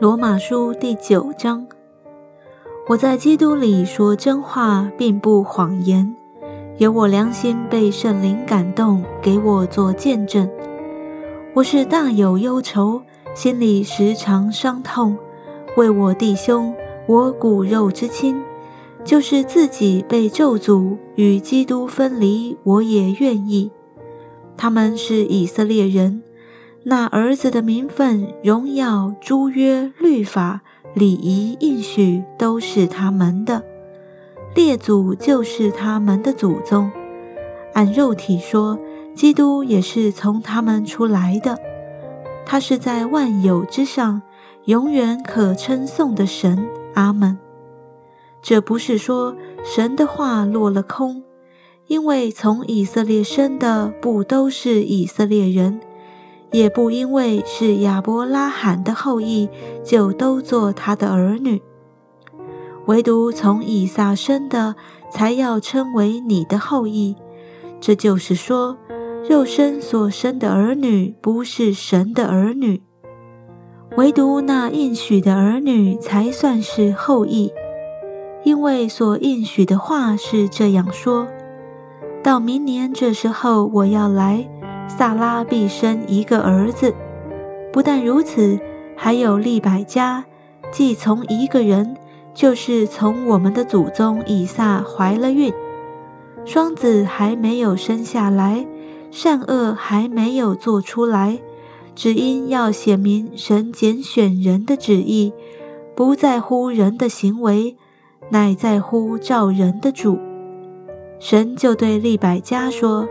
罗马书第九章，我在基督里说真话，并不谎言，有我良心被圣灵感动，给我做见证。我是大有忧愁，心里时常伤痛，为我弟兄，我骨肉之亲，就是自己被咒诅与基督分离，我也愿意。他们是以色列人。那儿子的名分、荣耀、诸约、律法、礼仪、应许，都是他们的列祖，就是他们的祖宗。按肉体说，基督也是从他们出来的。他是在万有之上，永远可称颂的神。阿门。这不是说神的话落了空，因为从以色列生的，不都是以色列人。也不因为是亚伯拉罕的后裔，就都做他的儿女；唯独从以撒生的，才要称为你的后裔。这就是说，肉身所生的儿女不是神的儿女，唯独那应许的儿女才算是后裔。因为所应许的话是这样说：到明年这时候，我要来。萨拉必生一个儿子，不但如此，还有利百加，既从一个人，就是从我们的祖宗以撒怀了孕，双子还没有生下来，善恶还没有做出来，只因要显明神拣选人的旨意，不在乎人的行为，乃在乎照人的主。神就对利百加说。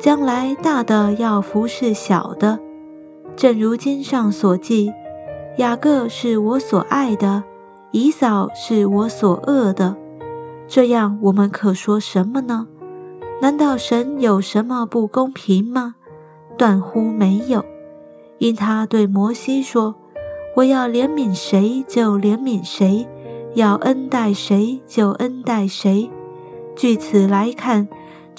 将来大的要服侍小的，正如经上所记：雅各是我所爱的，以扫是我所恶的。这样，我们可说什么呢？难道神有什么不公平吗？断乎没有。因他对摩西说：“我要怜悯谁就怜悯谁，要恩待谁就恩待谁。”据此来看。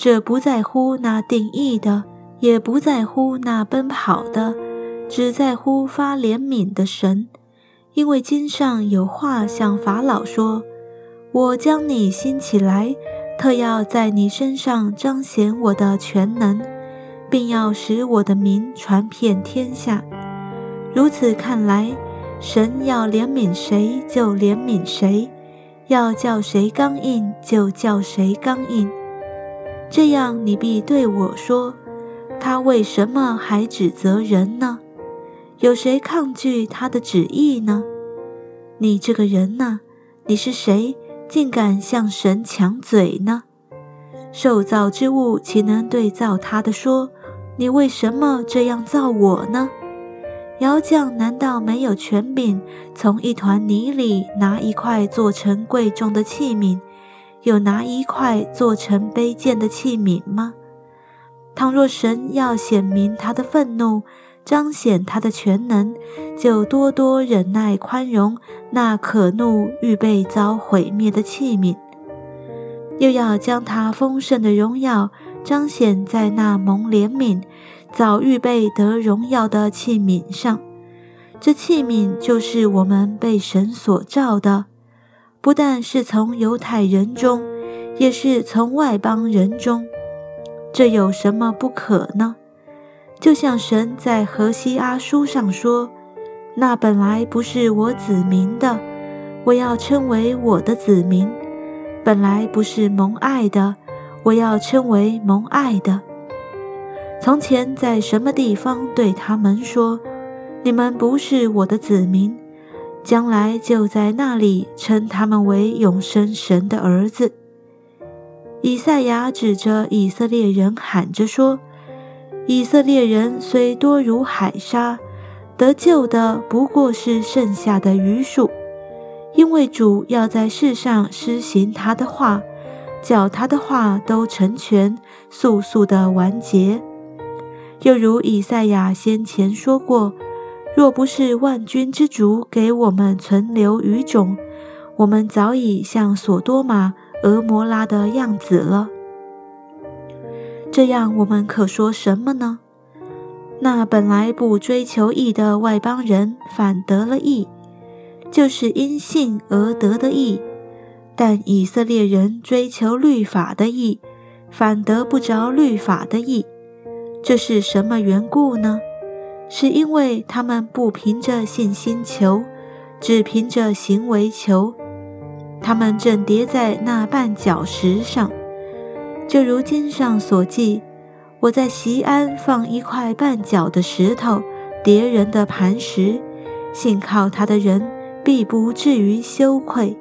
这不在乎那定义的，也不在乎那奔跑的，只在乎发怜悯的神。因为经上有话向法老说：“我将你兴起来，特要在你身上彰显我的全能，并要使我的名传遍天下。”如此看来，神要怜悯谁就怜悯谁，要叫谁刚硬就叫谁刚硬。这样，你必对我说：“他为什么还指责人呢？有谁抗拒他的旨意呢？你这个人呢？你是谁，竟敢向神抢嘴呢？受造之物岂能对造他的说：你为什么这样造我呢？窑匠难道没有权柄从一团泥里拿一块做成贵重的器皿？”有拿一块做成卑贱的器皿吗？倘若神要显明他的愤怒，彰显他的全能，就多多忍耐宽容那可怒预备遭毁灭的器皿，又要将他丰盛的荣耀彰显在那蒙怜悯、早预备得荣耀的器皿上。这器皿就是我们被神所造的。不但是从犹太人中，也是从外邦人中，这有什么不可呢？就像神在何西阿书上说：“那本来不是我子民的，我要称为我的子民；本来不是蒙爱的，我要称为蒙爱的。”从前在什么地方对他们说：“你们不是我的子民。”将来就在那里称他们为永生神的儿子。以赛亚指着以色列人喊着说：“以色列人虽多如海沙，得救的不过是剩下的余数，因为主要在世上施行他的话，叫他的话都成全，速速的完结。又如以赛亚先前说过。”若不是万军之主给我们存留余种，我们早已像索多玛、俄摩拉的样子了。这样，我们可说什么呢？那本来不追求义的外邦人，反得了义，就是因信而得的义；但以色列人追求律法的义，反得不着律法的义。这是什么缘故呢？是因为他们不凭着信心求，只凭着行为求。他们正跌在那绊脚石上，就如经上所记：“我在西安放一块绊脚的石头，跌人的磐石，信靠他的人必不至于羞愧。”